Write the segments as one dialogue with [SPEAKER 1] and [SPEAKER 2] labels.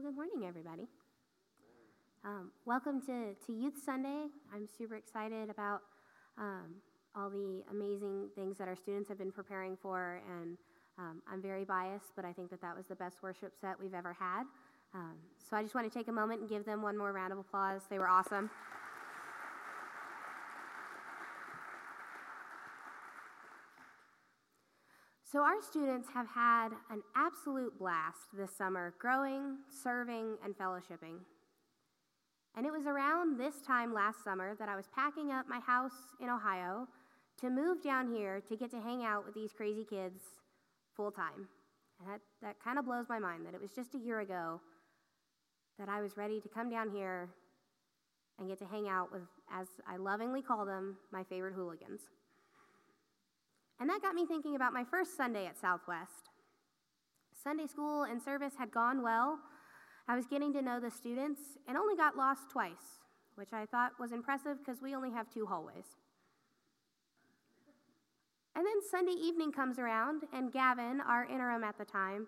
[SPEAKER 1] Well, good morning, everybody. Um, welcome to, to Youth Sunday. I'm super excited about um, all the amazing things that our students have been preparing for, and um, I'm very biased, but I think that that was the best worship set we've ever had. Um, so I just want to take a moment and give them one more round of applause. They were awesome. So, our students have had an absolute blast this summer growing, serving, and fellowshipping. And it was around this time last summer that I was packing up my house in Ohio to move down here to get to hang out with these crazy kids full time. And that, that kind of blows my mind that it was just a year ago that I was ready to come down here and get to hang out with, as I lovingly call them, my favorite hooligans. And that got me thinking about my first Sunday at Southwest. Sunday school and service had gone well. I was getting to know the students and only got lost twice, which I thought was impressive because we only have two hallways. And then Sunday evening comes around, and Gavin, our interim at the time,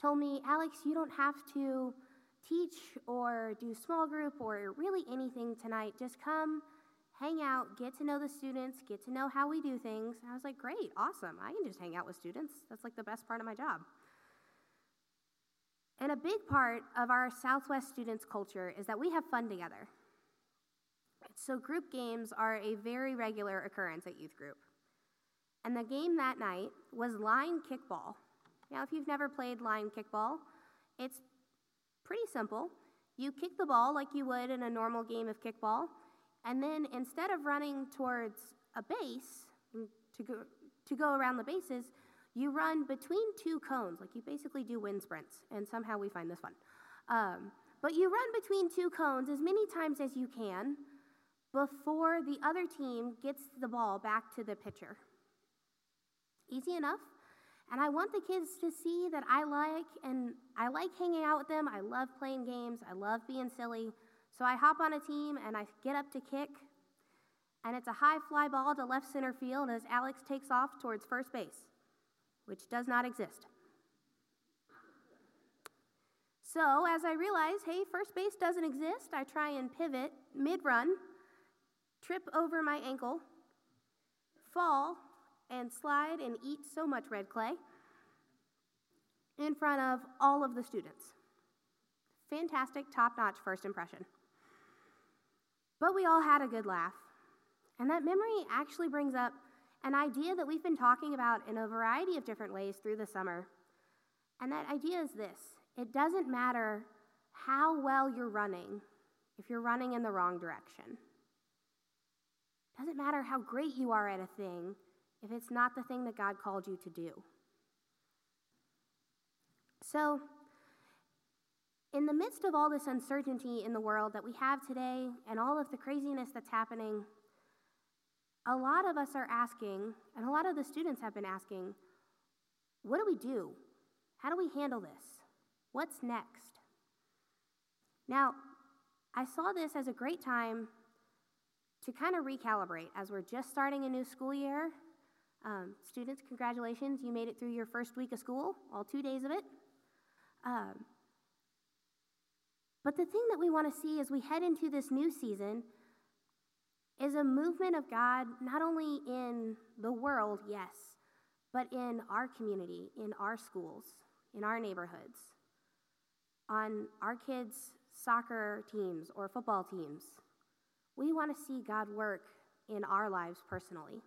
[SPEAKER 1] told me, Alex, you don't have to teach or do small group or really anything tonight. Just come hang out, get to know the students, get to know how we do things. And I was like, great, awesome. I can just hang out with students. That's like the best part of my job. And a big part of our Southwest students' culture is that we have fun together. So, group games are a very regular occurrence at youth group. And the game that night was line kickball. Now, if you've never played line kickball, it's pretty simple. You kick the ball like you would in a normal game of kickball, and then instead of running towards a base to go, to go around the bases, you run between two cones. Like you basically do wind sprints, and somehow we find this fun. Um, but you run between two cones as many times as you can before the other team gets the ball back to the pitcher. Easy enough. And I want the kids to see that I like and I like hanging out with them. I love playing games. I love being silly. So I hop on a team and I get up to kick, and it's a high fly ball to left center field as Alex takes off towards first base, which does not exist. So, as I realize, hey, first base doesn't exist, I try and pivot mid run, trip over my ankle, fall, and slide and eat so much red clay in front of all of the students. Fantastic, top notch first impression. But we all had a good laugh. And that memory actually brings up an idea that we've been talking about in a variety of different ways through the summer. And that idea is this it doesn't matter how well you're running if you're running in the wrong direction. It doesn't matter how great you are at a thing if it's not the thing that God called you to do. So, in the midst of all this uncertainty in the world that we have today and all of the craziness that's happening, a lot of us are asking, and a lot of the students have been asking, what do we do? How do we handle this? What's next? Now, I saw this as a great time to kind of recalibrate as we're just starting a new school year. Um, students, congratulations, you made it through your first week of school, all two days of it. Um, but the thing that we want to see as we head into this new season is a movement of God, not only in the world, yes, but in our community, in our schools, in our neighborhoods, on our kids' soccer teams or football teams. We want to see God work in our lives personally.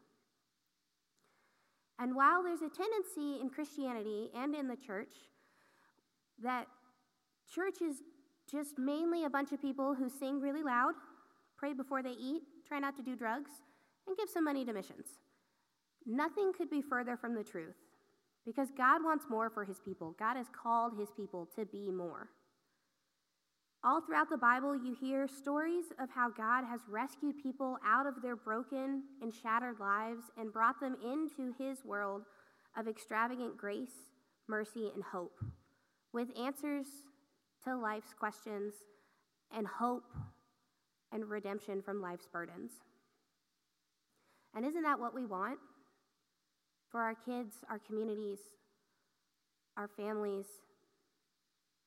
[SPEAKER 1] And while there's a tendency in Christianity and in the church that church is just mainly a bunch of people who sing really loud, pray before they eat, try not to do drugs, and give some money to missions. Nothing could be further from the truth because God wants more for his people. God has called his people to be more. All throughout the Bible, you hear stories of how God has rescued people out of their broken and shattered lives and brought them into his world of extravagant grace, mercy, and hope, with answers to life's questions and hope and redemption from life's burdens. And isn't that what we want for our kids, our communities, our families,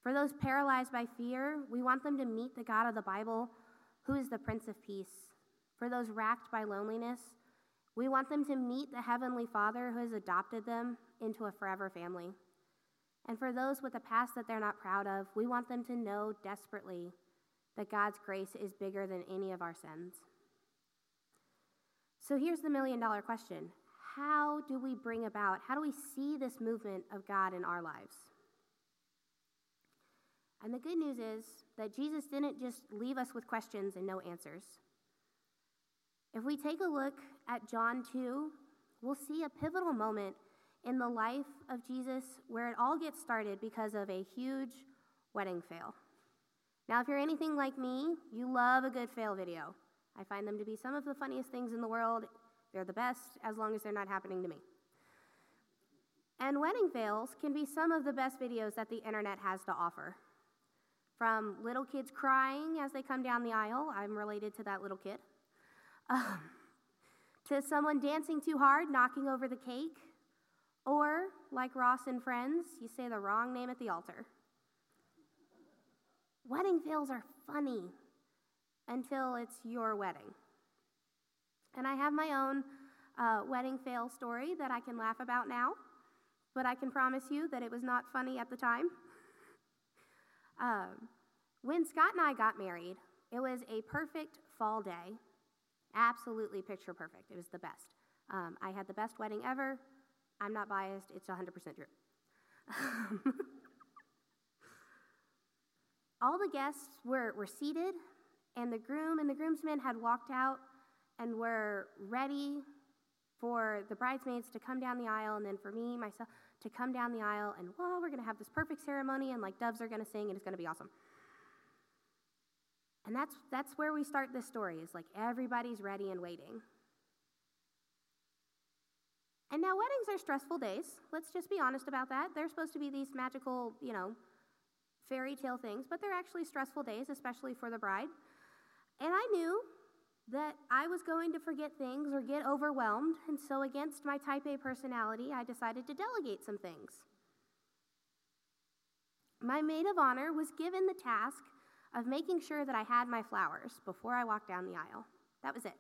[SPEAKER 1] For those paralyzed by fear, we want them to meet the God of the Bible, who is the Prince of Peace. For those racked by loneliness, we want them to meet the Heavenly Father who has adopted them into a forever family. And for those with a past that they're not proud of, we want them to know desperately that God's grace is bigger than any of our sins. So here's the million dollar question How do we bring about, how do we see this movement of God in our lives? And the good news is that Jesus didn't just leave us with questions and no answers. If we take a look at John 2, we'll see a pivotal moment in the life of Jesus where it all gets started because of a huge wedding fail. Now, if you're anything like me, you love a good fail video. I find them to be some of the funniest things in the world. They're the best as long as they're not happening to me. And wedding fails can be some of the best videos that the internet has to offer. From little kids crying as they come down the aisle, I'm related to that little kid, um, to someone dancing too hard, knocking over the cake, or, like Ross and Friends, you say the wrong name at the altar. Wedding fails are funny until it's your wedding. And I have my own uh, wedding fail story that I can laugh about now, but I can promise you that it was not funny at the time. Um, when Scott and I got married, it was a perfect fall day. Absolutely picture perfect. It was the best. Um, I had the best wedding ever. I'm not biased, it's 100% true. All the guests were, were seated, and the groom and the groomsmen had walked out and were ready for the bridesmaids to come down the aisle, and then for me, myself, to come down the aisle, and well, we're to have this perfect ceremony, and like doves are to sing, and it's to be awesome. And that's, that's where we start this story, is like everybody's ready and waiting. And now weddings are stressful days. Let's just be honest about that. They're supposed to be these magical, you know, fairy tale things, but they're actually stressful days, especially for the bride. And I knew that I was going to forget things or get overwhelmed, and so against my type A personality, I decided to delegate some things. My maid of honor was given the task of making sure that I had my flowers before I walked down the aisle. That was it.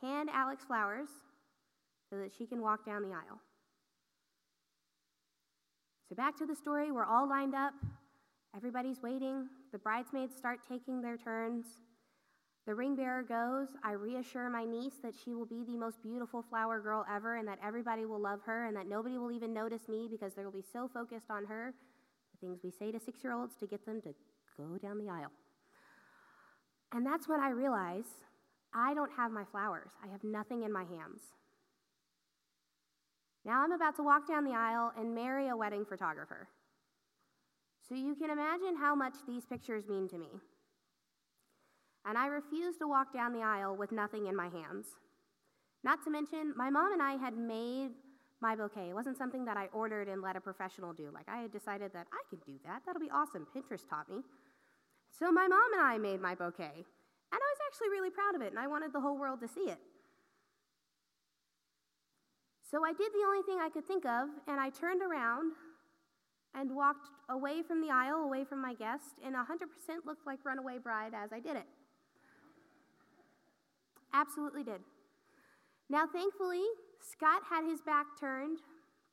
[SPEAKER 1] Hand Alex flowers so that she can walk down the aisle. So, back to the story, we're all lined up. Everybody's waiting. The bridesmaids start taking their turns. The ring bearer goes. I reassure my niece that she will be the most beautiful flower girl ever and that everybody will love her and that nobody will even notice me because they will be so focused on her. The things we say to six year olds to get them to go down the aisle. And that's when I realize I don't have my flowers, I have nothing in my hands. Now I'm about to walk down the aisle and marry a wedding photographer. So you can imagine how much these pictures mean to me and I refused to walk down the aisle with nothing in my hands. Not to mention, my mom and I had made my bouquet. It wasn't something that I ordered and let a professional do. Like, I had decided that I could do that. That'll be awesome. Pinterest taught me. So, my mom and I made my bouquet. And I was actually really proud of it, and I wanted the whole world to see it. So, I did the only thing I could think of, and I turned around and walked away from the aisle, away from my guest, and 100% looked like Runaway Bride as I did it. Absolutely did. Now, thankfully, Scott had his back turned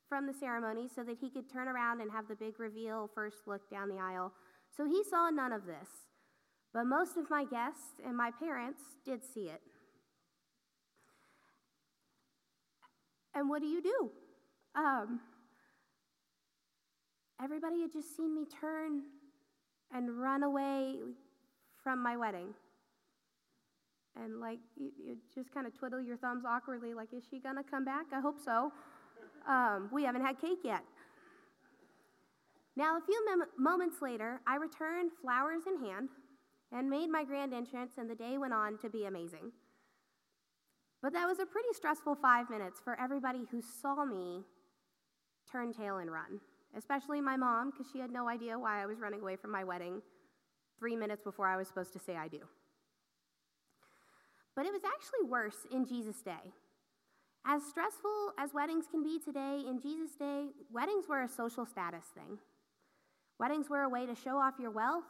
[SPEAKER 1] from the ceremony so that he could turn around and have the big reveal first look down the aisle. So he saw none of this. But most of my guests and my parents did see it. And what do you do? Um, everybody had just seen me turn and run away from my wedding and like you, you just kind of twiddle your thumbs awkwardly, like, is she gonna come back? I hope so. Um, we haven't had cake yet. Now, a few mem- moments later, I returned flowers in hand and made my grand entrance, and the day went on to be amazing. But that was a pretty stressful five minutes for everybody who saw me turn tail and run, especially my mom, because she had no idea why I was running away from my wedding three minutes before I was supposed to say I do. But it was actually worse in Jesus' day. As stressful as weddings can be today, in Jesus' day, weddings were a social status thing. Weddings were a way to show off your wealth,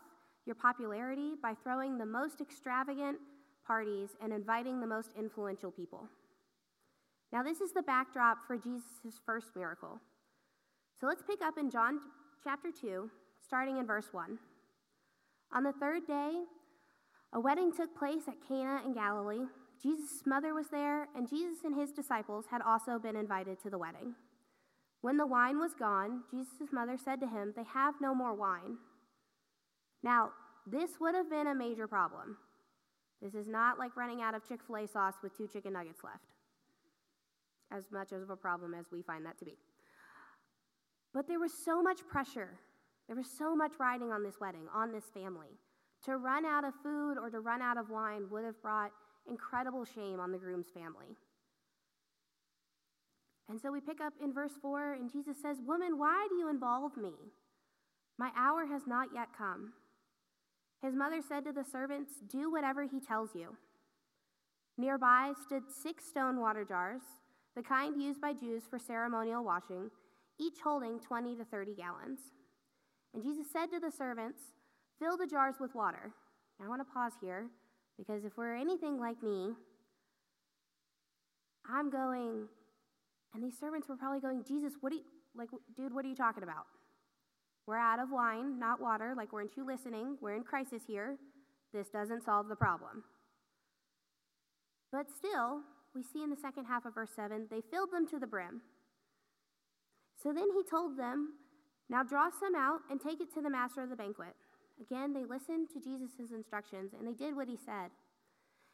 [SPEAKER 1] your popularity, by throwing the most extravagant parties and inviting the most influential people. Now, this is the backdrop for Jesus' first miracle. So let's pick up in John chapter 2, starting in verse 1. On the third day, a wedding took place at Cana in Galilee. Jesus' mother was there, and Jesus and his disciples had also been invited to the wedding. When the wine was gone, Jesus' mother said to him, They have no more wine. Now, this would have been a major problem. This is not like running out of Chick fil A sauce with two chicken nuggets left, as much of a problem as we find that to be. But there was so much pressure, there was so much riding on this wedding, on this family. To run out of food or to run out of wine would have brought incredible shame on the groom's family. And so we pick up in verse 4, and Jesus says, Woman, why do you involve me? My hour has not yet come. His mother said to the servants, Do whatever he tells you. Nearby stood six stone water jars, the kind used by Jews for ceremonial washing, each holding 20 to 30 gallons. And Jesus said to the servants, Fill the jars with water. Now I want to pause here because if we're anything like me, I'm going, and these servants were probably going, Jesus, what do you, like, dude, what are you talking about? We're out of wine, not water. Like, weren't you listening. We're in crisis here. This doesn't solve the problem. But still, we see in the second half of verse 7, they filled them to the brim. So then he told them, Now draw some out and take it to the master of the banquet. Again, they listened to Jesus' instructions and they did what he said.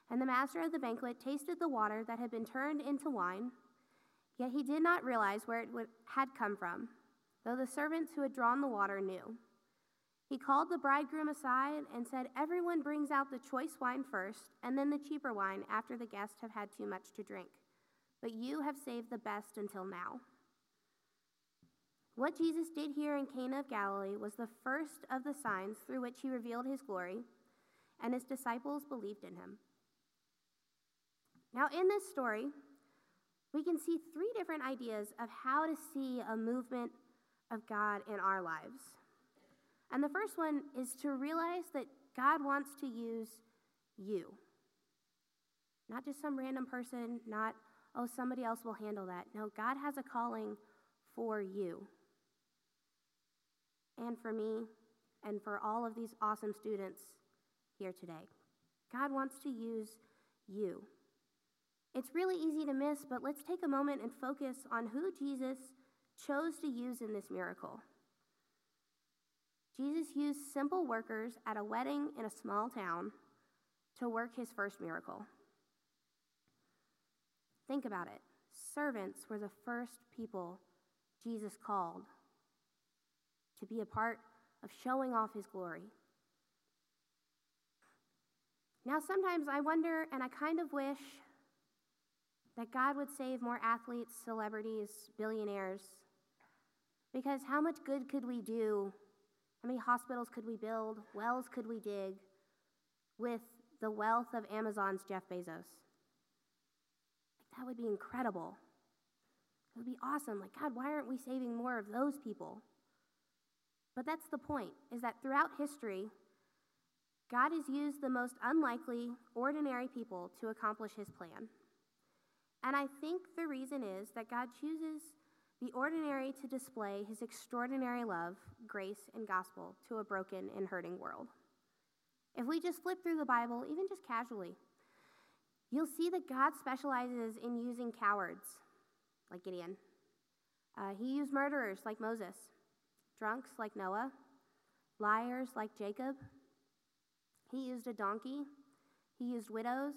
[SPEAKER 1] And the master of the banquet tasted the water that had been turned into wine, yet he did not realize where it had come from, though the servants who had drawn the water knew. He called the bridegroom aside and said, Everyone brings out the choice wine first, and then the cheaper wine after the guests have had too much to drink. But you have saved the best until now. What Jesus did here in Cana of Galilee was the first of the signs through which he revealed his glory, and his disciples believed in him. Now, in this story, we can see three different ideas of how to see a movement of God in our lives. And the first one is to realize that God wants to use you. Not just some random person, not, oh, somebody else will handle that. No, God has a calling for you and for me and for all of these awesome students here today. God wants to use you. It's really easy to miss, but let's take a moment and focus on who Jesus chose to use in this miracle. Jesus used simple workers at a wedding in a small town to work his first miracle. Think about it. Servants were the first people Jesus called to be a part of showing off his glory. Now, sometimes I wonder and I kind of wish that God would save more athletes, celebrities, billionaires. Because how much good could we do? How many hospitals could we build? Wells could we dig with the wealth of Amazon's Jeff Bezos? That would be incredible. It would be awesome. Like, God, why aren't we saving more of those people? But that's the point, is that throughout history, God has used the most unlikely, ordinary people to accomplish his plan. And I think the reason is that God chooses the ordinary to display his extraordinary love, grace, and gospel to a broken and hurting world. If we just flip through the Bible, even just casually, you'll see that God specializes in using cowards like Gideon. Uh, he used murderers like Moses drunks like Noah, liars like Jacob. He used a donkey. He used widows,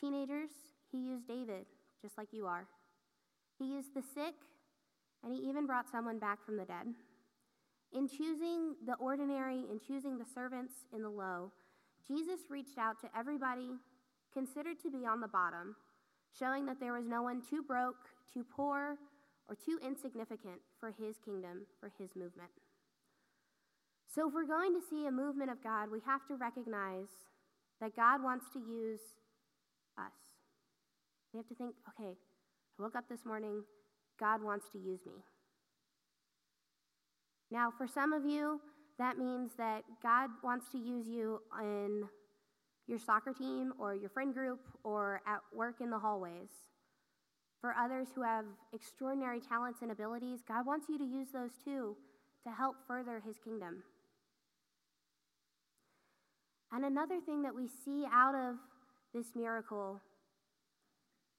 [SPEAKER 1] teenagers. He used David, just like you are. He used the sick, and he even brought someone back from the dead. In choosing the ordinary and choosing the servants in the low, Jesus reached out to everybody considered to be on the bottom, showing that there was no one too broke, too poor, or too insignificant for his kingdom, for his movement. So, if we're going to see a movement of God, we have to recognize that God wants to use us. We have to think, okay, I woke up this morning, God wants to use me. Now, for some of you, that means that God wants to use you in your soccer team or your friend group or at work in the hallways. For others who have extraordinary talents and abilities, God wants you to use those too to help further his kingdom. And another thing that we see out of this miracle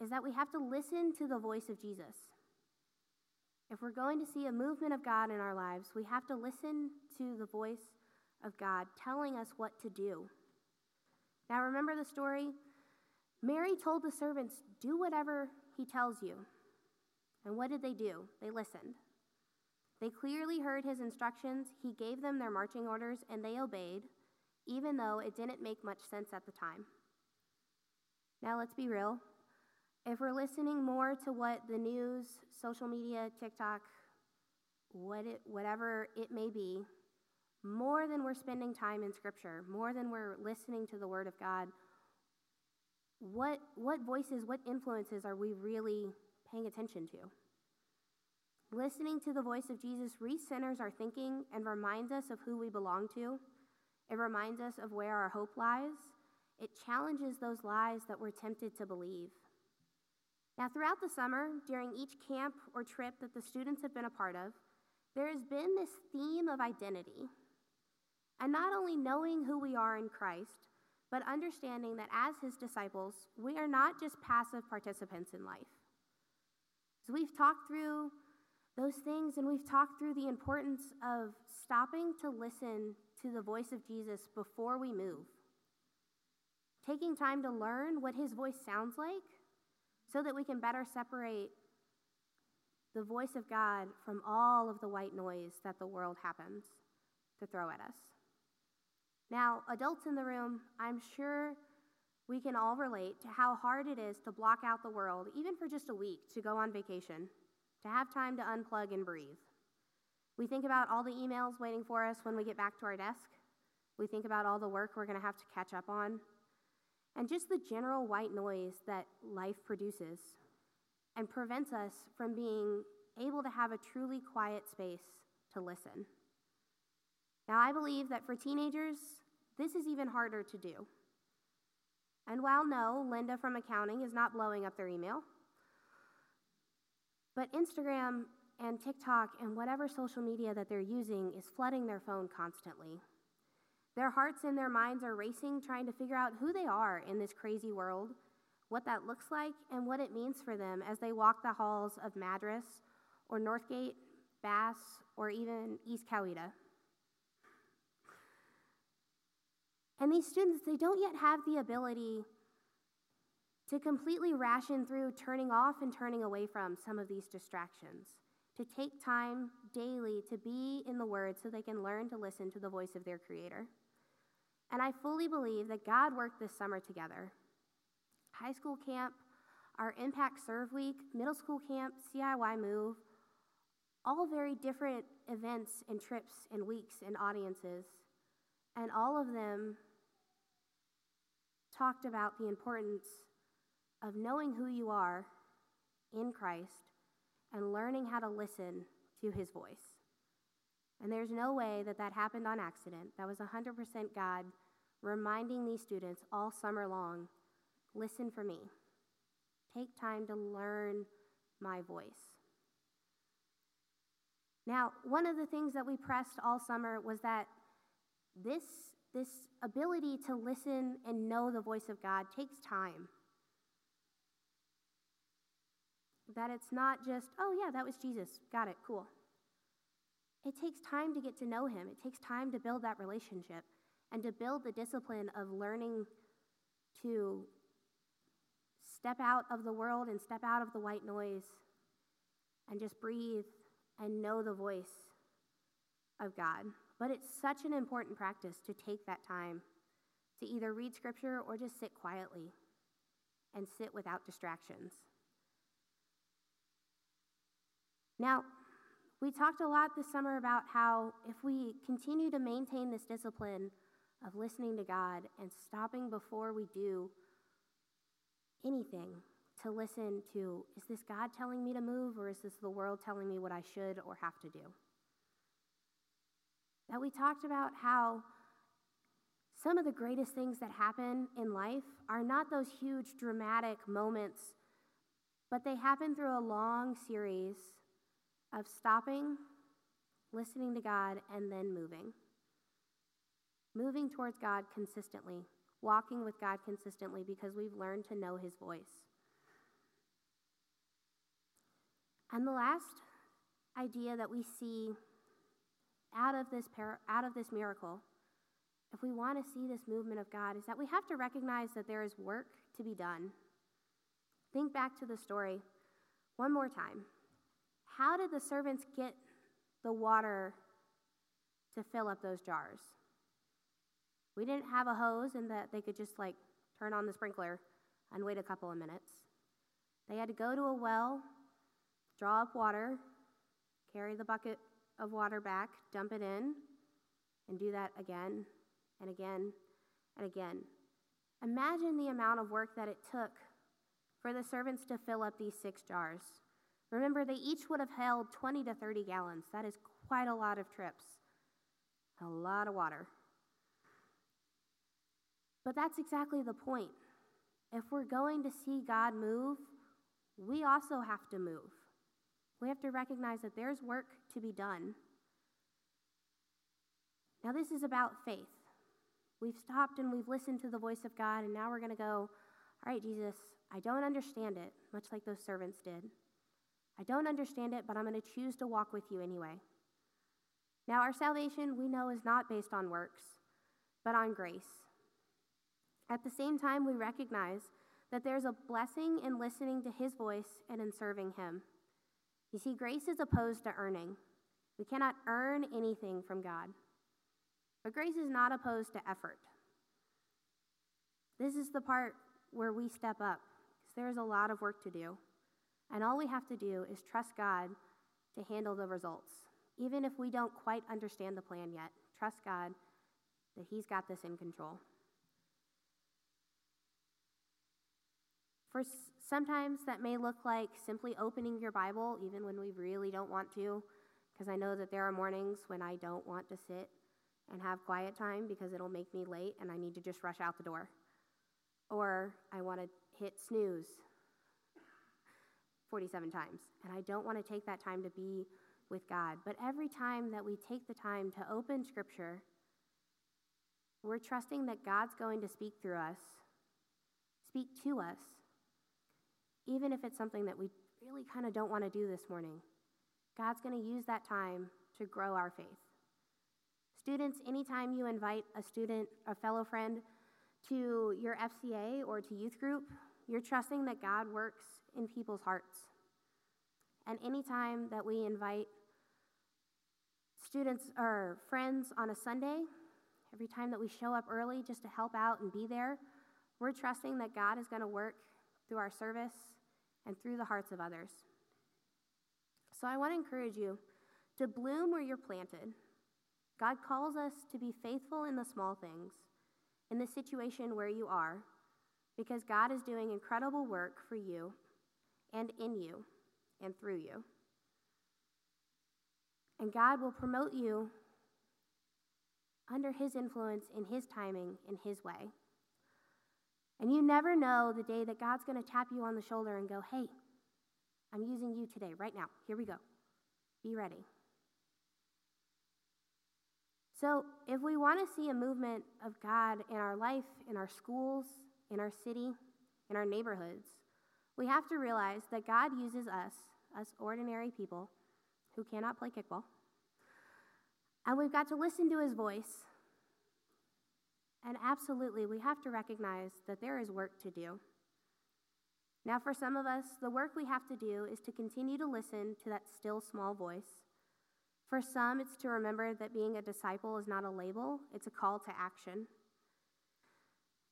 [SPEAKER 1] is that we have to listen to the voice of Jesus. If we're going to see a movement of God in our lives, we have to listen to the voice of God telling us what to do. Now, remember the story? Mary told the servants, Do whatever he tells you. And what did they do? They listened. They clearly heard his instructions, he gave them their marching orders, and they obeyed, even though it didn't make much sense at the time. Now, let's be real. If we're listening more to what the news, social media, TikTok, what it, whatever it may be, more than we're spending time in Scripture, more than we're listening to the Word of God, what, what voices, what influences are we really paying attention to? Listening to the voice of Jesus recenters our thinking and reminds us of who we belong to. It reminds us of where our hope lies. It challenges those lies that we're tempted to believe. Now, throughout the summer, during each camp or trip that the students have been a part of, there has been this theme of identity. And not only knowing who we are in Christ, but understanding that as his disciples, we are not just passive participants in life. So we've talked through those things, and we've talked through the importance of stopping to listen to the voice of Jesus before we move. Taking time to learn what his voice sounds like so that we can better separate the voice of God from all of the white noise that the world happens to throw at us. Now, adults in the room, I'm sure we can all relate to how hard it is to block out the world, even for just a week, to go on vacation to have time to unplug and breathe. We think about all the emails waiting for us when we get back to our desk. We think about all the work we're going to have to catch up on. And just the general white noise that life produces and prevents us from being able to have a truly quiet space to listen. Now, I believe that for teenagers, this is even harder to do. And while no, Linda from accounting is not blowing up their email, but Instagram and TikTok and whatever social media that they're using is flooding their phone constantly. Their hearts and their minds are racing, trying to figure out who they are in this crazy world, what that looks like, and what it means for them as they walk the halls of Madras or Northgate, Bass, or even East Coweta. And these students, they don't yet have the ability to completely ration through turning off and turning away from some of these distractions, to take time daily to be in the Word so they can learn to listen to the voice of their Creator. And I fully believe that God worked this summer together. High school camp, our Impact Serve Week, middle school camp, CIY Move, all very different events and trips and weeks and audiences. And all of them talked about the importance of knowing who you are in Christ and learning how to listen to his voice. And there's no way that that happened on accident. That was 100% God reminding these students all summer long listen for me. Take time to learn my voice. Now, one of the things that we pressed all summer was that this, this ability to listen and know the voice of God takes time. That it's not just, oh, yeah, that was Jesus. Got it, cool. It takes time to get to know him, it takes time to build that relationship and to build the discipline of learning to step out of the world and step out of the white noise and just breathe and know the voice of God. But it's such an important practice to take that time to either read scripture or just sit quietly and sit without distractions. Now, we talked a lot this summer about how if we continue to maintain this discipline of listening to God and stopping before we do anything to listen to is this God telling me to move or is this the world telling me what I should or have to do? that we talked about how some of the greatest things that happen in life are not those huge dramatic moments, but they happen through a long series of stopping, listening to God, and then moving. Moving towards God consistently, walking with God consistently because we've learned to know His voice. And the last idea that we see out of this, par- out of this miracle, if we want to see this movement of God, is that we have to recognize that there is work to be done. Think back to the story one more time. How did the servants get the water to fill up those jars? We didn't have a hose and that they could just like turn on the sprinkler and wait a couple of minutes. They had to go to a well, draw up water, carry the bucket of water back, dump it in, and do that again and again and again. Imagine the amount of work that it took for the servants to fill up these six jars. Remember, they each would have held 20 to 30 gallons. That is quite a lot of trips, a lot of water. But that's exactly the point. If we're going to see God move, we also have to move. We have to recognize that there's work to be done. Now, this is about faith. We've stopped and we've listened to the voice of God, and now we're going to go, All right, Jesus, I don't understand it, much like those servants did. I don't understand it, but I'm going to choose to walk with you anyway. Now, our salvation, we know, is not based on works, but on grace. At the same time, we recognize that there's a blessing in listening to his voice and in serving him. You see, grace is opposed to earning. We cannot earn anything from God. But grace is not opposed to effort. This is the part where we step up, because there's a lot of work to do. And all we have to do is trust God to handle the results. Even if we don't quite understand the plan yet, trust God that He's got this in control. For sometimes that may look like simply opening your Bible, even when we really don't want to, because I know that there are mornings when I don't want to sit and have quiet time because it'll make me late and I need to just rush out the door. Or I want to hit snooze 47 times, and I don't want to take that time to be with God. But every time that we take the time to open Scripture, we're trusting that God's going to speak through us, speak to us, even if it's something that we really kind of don't want to do this morning. God's going to use that time to grow our faith. Students, anytime you invite a student, a fellow friend, to your FCA or to youth group, you're trusting that God works in people's hearts. And anytime that we invite students or friends on a Sunday, every time that we show up early just to help out and be there, we're trusting that God is going to work through our service and through the hearts of others. So I want to encourage you to bloom where you're planted. God calls us to be faithful in the small things, in the situation where you are, because God is doing incredible work for you and in you and through you. And God will promote you under His influence, in His timing, in His way. And you never know the day that God's going to tap you on the shoulder and go, hey, I'm using you today, right now. Here we go. Be ready. So, if we want to see a movement of God in our life, in our schools, in our city, in our neighborhoods, we have to realize that God uses us, us ordinary people who cannot play kickball, and we've got to listen to his voice and absolutely, we have to recognize that there is work to do. Now, for some of us, the work we have to do is to continue to listen to that still small voice. For some, it's to remember that being a disciple is not a label, it's a call to action.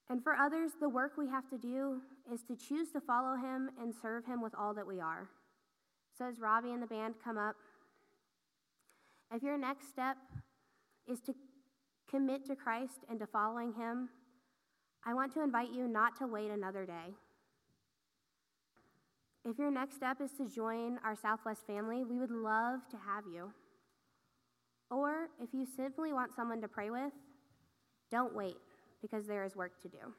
[SPEAKER 1] And for others, the work we have to do is to choose to follow him and serve him with all that we are. So, as Robbie and the band come up, if your next step is to commit to Christ and to following Him, I want to invite you not to wait another day. If your next step is to join our Southwest family, we would love to have you. Or if you simply want someone to pray with, don't wait because there is work to do.